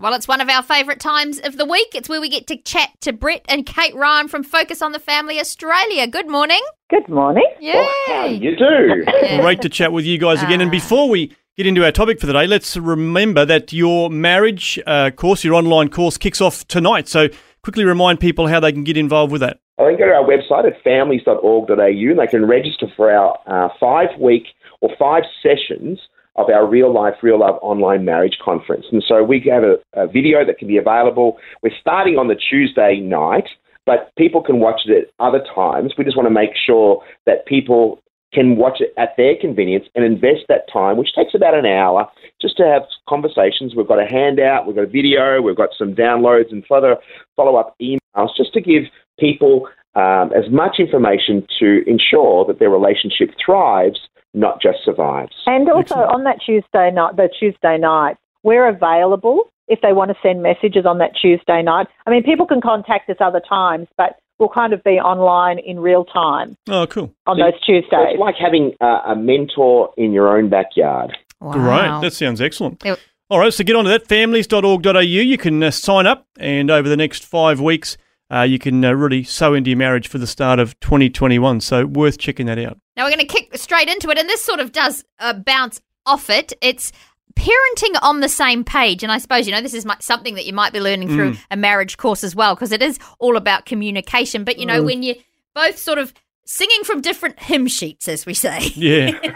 Well, it's one of our favourite times of the week. It's where we get to chat to Brett and Kate Ryan from Focus on the Family Australia. Good morning. Good morning. Yay. Well, how you do? Great to chat with you guys again. And before we get into our topic for the day, let's remember that your marriage uh, course, your online course, kicks off tonight. So quickly remind people how they can get involved with that. I can go to our website at families.org.au and they can register for our uh, five week or five sessions of our real life, real love online marriage conference. And so we have a, a video that can be available. We're starting on the Tuesday night, but people can watch it at other times. We just want to make sure that people can watch it at their convenience and invest that time, which takes about an hour, just to have conversations. We've got a handout, we've got a video, we've got some downloads and further follow up emails just to give people um, as much information to ensure that their relationship thrives not just survives. And also Excellent. on that Tuesday night, the Tuesday night, we're available if they want to send messages on that Tuesday night. I mean, people can contact us other times, but we'll kind of be online in real time. Oh, cool. On so, those Tuesdays. So it's like having a, a, mentor in your own backyard. Wow. Great. That sounds excellent. It- All right, so get on to that, families.org.au. You can uh, sign up, and over the next five weeks, uh, you can uh, really sow into your marriage for the start of 2021. So worth checking that out. Now we're going to kick straight into it, and this sort of does uh, bounce off it. It's parenting on the same page, and I suppose you know this is something that you might be learning through mm. a marriage course as well, because it is all about communication. But you know, mm. when you both sort of singing from different hymn sheets, as we say. Yeah.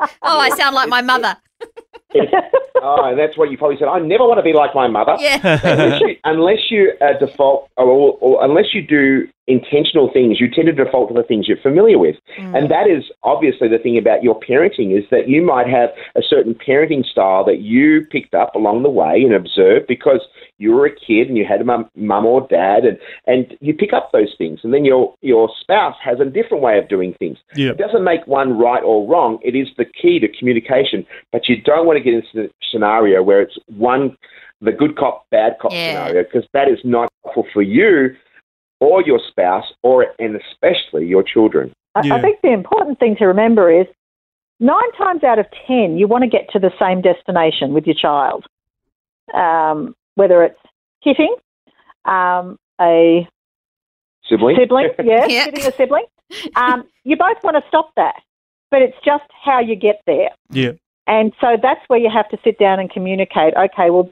oh, I sound like my mother. oh, and that's what you probably said. I never want to be like my mother. Yeah. unless you, unless you uh, default, or, or, unless you do intentional things, you tend to default to the things you're familiar with. Mm. And that is obviously the thing about your parenting is that you might have a certain parenting style that you picked up along the way and observed because you were a kid and you had a mum, mum or dad and, and you pick up those things. And then your, your spouse has a different way of doing things. Yep. It doesn't make one right or wrong. It is the key to communication. But you don't want to get into a scenario where it's one, the good cop, bad cop yeah. scenario, because that is not helpful for you or your spouse, or and especially your children. Yeah. I think the important thing to remember is nine times out of ten, you want to get to the same destination with your child, um, whether it's hitting um, a sibling, sibling, yes, yeah. hitting a sibling. Um, you both want to stop that, but it's just how you get there. Yeah. And so that's where you have to sit down and communicate. Okay, well,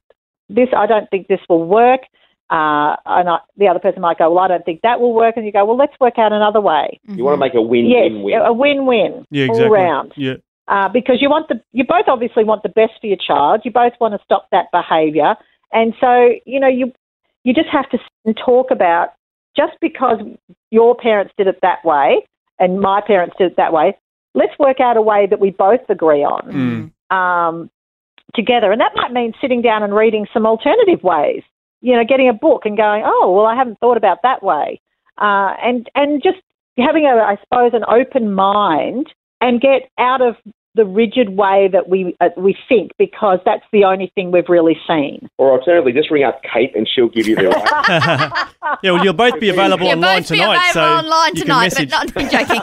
this I don't think this will work. Uh, and I, the other person might go, well, I don't think that will work. And you go, well, let's work out another way. Mm-hmm. You want to make a win-win-win. Yes, a win-win yeah, exactly. all round. Yeah. Uh, because you want the, you both obviously want the best for your child. You both want to stop that behaviour, and so you know you you just have to sit and talk about just because your parents did it that way and my parents did it that way. Let's work out a way that we both agree on mm. um, together, and that might mean sitting down and reading some alternative ways you know, getting a book and going, oh, well, I haven't thought about that way, uh, and and just having a, I suppose, an open mind and get out of the rigid way that we uh, we think because that's the only thing we've really seen. Or alternatively, just ring up Kate and she'll give you the right. yeah, well, you'll both be available you'll online both be tonight. Available so online tonight, but not I'm joking.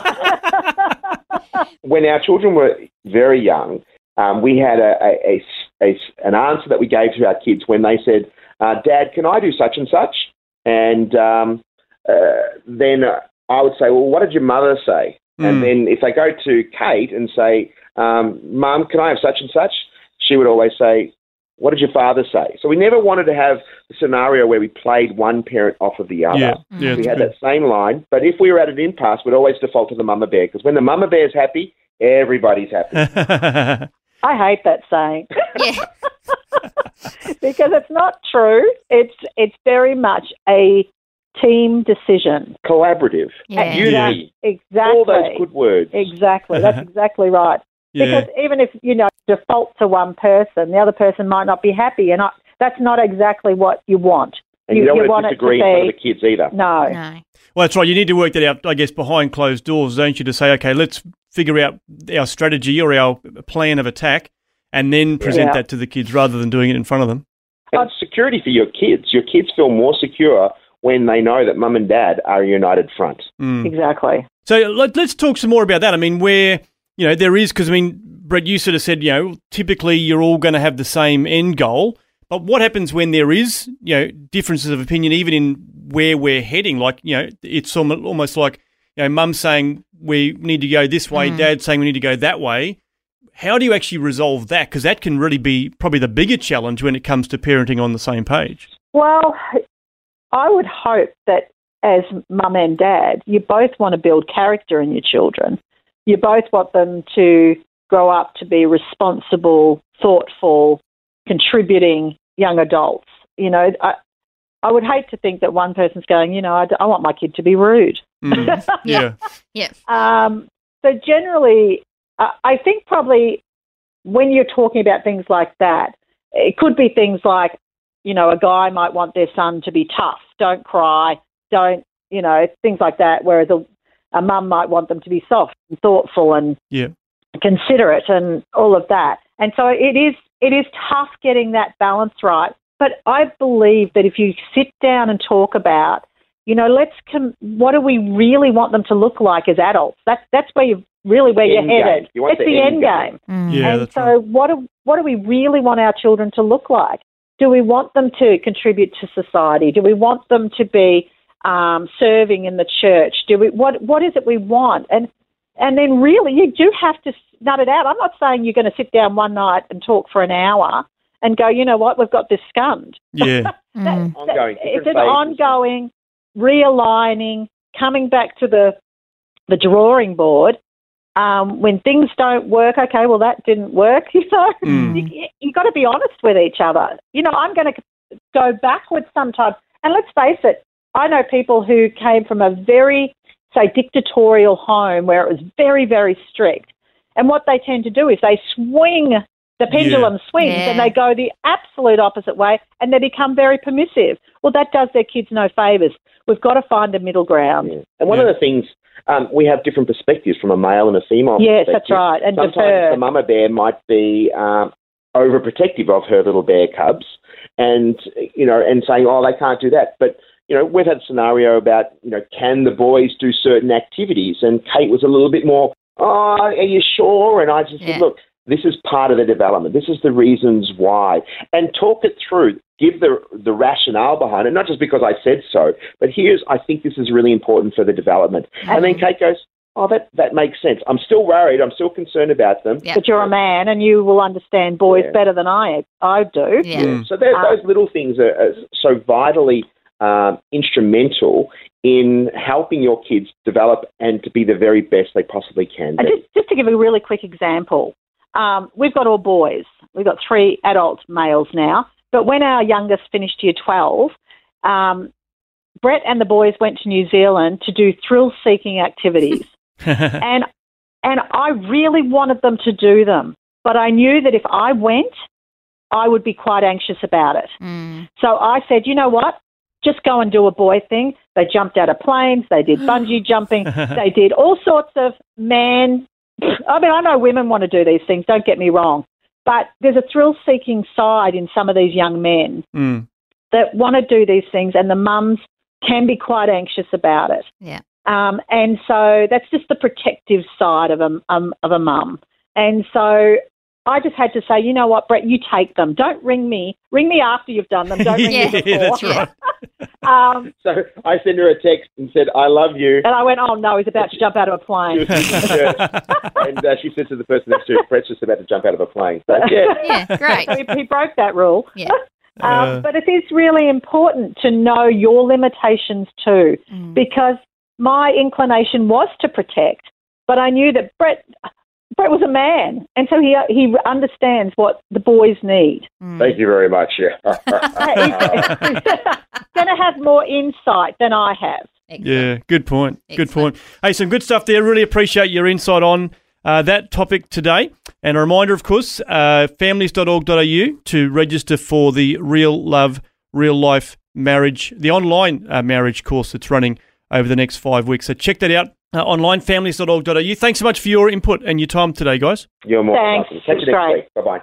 when our children were very young, um, we had a, a, a, an answer that we gave to our kids when they said, uh, Dad, can I do such and such? And um, uh, then I would say, Well, what did your mother say? Mm. And hmm. then if they go to Kate and say, um, Mum, can I have such and such? She would always say, What did your father say? So we never wanted to have a scenario where we played one parent off of the other. Yeah. Yeah, we had good. that same line. But if we were at an impasse, we'd always default to the mama bear because when the mama bear's happy, everybody's happy. I hate that saying. Yeah. Because it's not true. It's it's very much a team decision. Collaborative. Yeah. Unity. Exactly. All those good words. Exactly. That's exactly right. Yeah. Because even if, you know, default to one person, the other person might not be happy, and I, that's not exactly what you want. And you, You- don't you want want to it to disagree in front of the kids either. No. No. Well, that's right. You need to work that out, I guess, behind closed doors, don't you? To say, okay, let's figure out our strategy or our plan of attack, and then present Yeah. that to the kids rather than doing it in front of them. And it's security for your kids. Your kids feel more secure when they know that mum and dad are a united front. Mm. Exactly. So let, us talk some more about that. I mean, where you know there is because I mean, Brett, you sort of said you know typically you're all going to have the same end goal, but what happens when there is you know differences of opinion, even in where we're heading? Like you know, it's almost like you know, mum saying we need to go this way, dad saying we need to go that way. How do you actually resolve that? Because that can really be probably the bigger challenge when it comes to parenting on the same page. Well, I would hope that as mum and dad, you both want to build character in your children. You both want them to grow up to be responsible, thoughtful, contributing young adults. You know, I, I would hate to think that one person's going, you know, I want my kid to be rude. Mm. yeah. Yeah. Um, so generally, uh, I think probably when you're talking about things like that, it could be things like, you know, a guy might want their son to be tough, don't cry, don't, you know, things like that. Whereas a, a mum might want them to be soft and thoughtful and Yeah. considerate and all of that. And so it is it is tough getting that balance right. But I believe that if you sit down and talk about, you know, let's com- what do we really want them to look like as adults? That's that's where you really where The you're headed. You it's the the end end game. game. Mm. Yeah. and so right. what do what do we really want our children to look like? Do we want them to contribute to society? Do we want them to be um, serving in the church? Do we what what is it we want? And and then really you do have to nut it out. I'm not saying you're going to sit down one night and talk for an hour and go, you know what, we've got this scummed. Yeah. Mm. Ongoing. It's different an ongoing realigning, coming back to the the drawing board. Um, when things don't work, okay, well that didn't work. You know, Mm. you, you got to be honest with each other. You know, I'm going to go backwards sometimes. And let's face it, I know people who came from a very, say, dictatorial home where it was very, very strict. And what they tend to do is they swing, the pendulum swings, Yeah. and they go the absolute opposite way and they become very permissive. Well, that does their kids no favours. We've got to find a middle ground. Yeah. And one Yeah. of the things, um, we have different perspectives from a male and a female Yes, perspective. that's right. And Sometimes defer. the mama bear might be um, overprotective of her little bear cubs and, you know, and saying, oh, they can't do that. But, you know, we've had a scenario about, you know, can the boys do certain activities? And Kate was a little bit more, oh, are you sure? And I just Yeah. said, look, this is part of the development. This is the reasons why. And talk it through. Give the, the rationale behind it, not just because I said so, but here's, I think this is really important for the development. And then Kate goes, oh, that, that makes sense. I'm still worried. I'm still concerned about them. Yeah. But you're a man and you will understand boys Yeah. better than I, I do. Yeah. Mm. So that, Uh, those little things are, are so vitally um, instrumental in helping your kids develop and to be the very best they possibly can And be. just, just to give a really quick example, um, we've got all boys. We've got three adult males now. But when our youngest finished year 12, um, Brett and the boys went to New Zealand to do thrill seeking activities. and, and I really wanted them to do them. But I knew that if I went, I would be quite anxious about it. Mm. So I said, you know what? Just go and do a boy thing. They jumped out of planes. They did bungee jumping. they did all sorts of man. I mean, I know women want to do these things. Don't get me wrong, but there's a thrill-seeking side in some of these young men Mm. that want to do these things, and the mums can be quite anxious about it. Yeah. Um, and so that's just the protective side of a um, of a mum. And so I just had to say, you know what, Brett, you take them. Don't ring me. Ring me after you've done them. Don't ring Yeah. me before. that's right. Um, So I sent her a text and said, I love you. and I went, oh no, he's about to jump out of a She plane. was in church, and uh, she said to the person next to her, Brett's just about to jump out of a plane. So, yeah. Yeah, great. So he, he broke that rule. Yeah. Um, Uh. but it is really important to know your limitations too, Mm. because my inclination was to protect, but I knew that Brett Brett was a man, and so he he understands what the boys need. Mm. Thank you very much. Yeah. Going to have more insight than I have. Excellent. Yeah, good point. Good point. Hey, some good stuff there. Really appreciate your insight on uh, that topic today. And a reminder, of course, uh, families.org.au to register for the Real Love, Real Life Marriage, the online uh, marriage course that's running over the next five weeks. So check that out uh, online, families.org.au. Thanks so much for your input and your time today, guys. You're more Thanks. welcome. Catch you next week. Bye bye.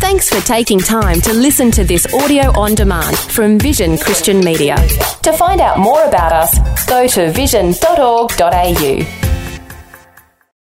Thanks for taking time to listen to this audio on demand from Vision Christian Media. To find out more about us, go to vision.org.au.